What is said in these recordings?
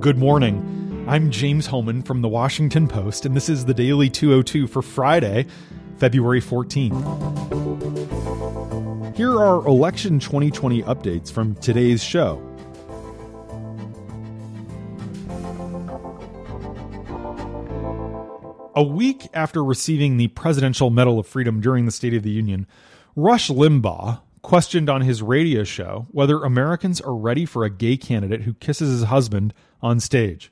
Good morning. I'm James Hohmann from the Washington Post, and this is the Daily 202 for Friday, February 14th. Here are election 2020 updates from today's show. A week after receiving the Presidential Medal of Freedom during the State of the Union, Rush Limbaugh questioned on his radio show whether Americans are ready for a gay candidate who kisses his husband on stage.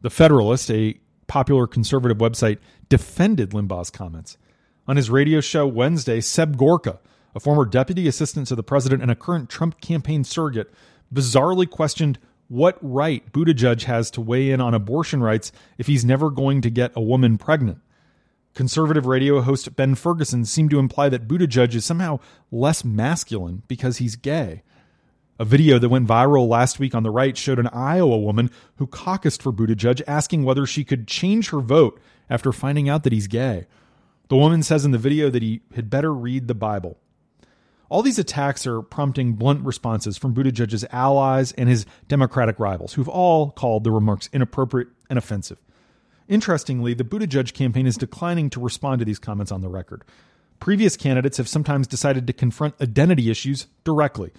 The Federalist, a popular conservative website, defended Limbaugh's comments. On his radio show Wednesday, Seb Gorka, a former deputy assistant to the president and a current Trump campaign surrogate, bizarrely questioned what right Buttigieg has to weigh in on abortion rights if he's never going to get a woman pregnant. Conservative radio host Ben Ferguson seemed to imply that Buttigieg is somehow less masculine because he's gay. A video that went viral last week on the right showed an Iowa woman who caucused for Buttigieg asking whether she could change her vote after finding out that he's gay. The woman says in the video that he had better read the Bible. All these attacks are prompting blunt responses from Buttigieg's allies and his Democratic rivals, who've all called the remarks inappropriate and offensive. Interestingly, the Buttigieg campaign is declining to respond to these comments on the record. Previous candidates have sometimes decided to confront identity issues directly.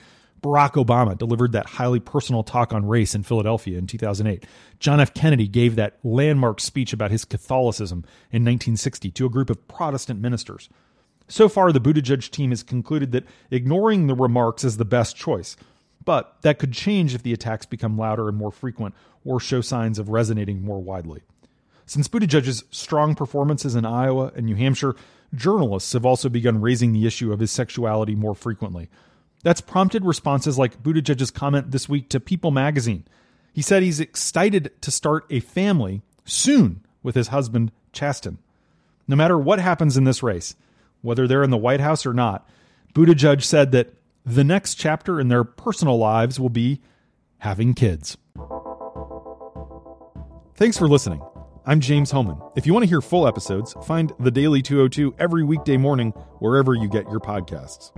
Barack Obama delivered that highly personal talk on race in Philadelphia in 2008. John F. Kennedy gave that landmark speech about his Catholicism in 1960 to a group of Protestant ministers. So far, the Buttigieg team has concluded that ignoring the remarks is the best choice. But that could change if the attacks become louder and more frequent or show signs of resonating more widely. Since Buttigieg's strong performances in Iowa and New Hampshire, journalists have also begun raising the issue of his sexuality more frequently. That's prompted responses like Buttigieg's comment this week to People magazine. He said he's excited to start a family soon with his husband, Chasten. No matter what happens in this race, whether they're in the White House or not, Buttigieg said that the next chapter in their personal lives will be having kids. Thanks for listening. I'm James Hohmann. If you want to hear full episodes, find The Daily 202 every weekday morning wherever you get your podcasts.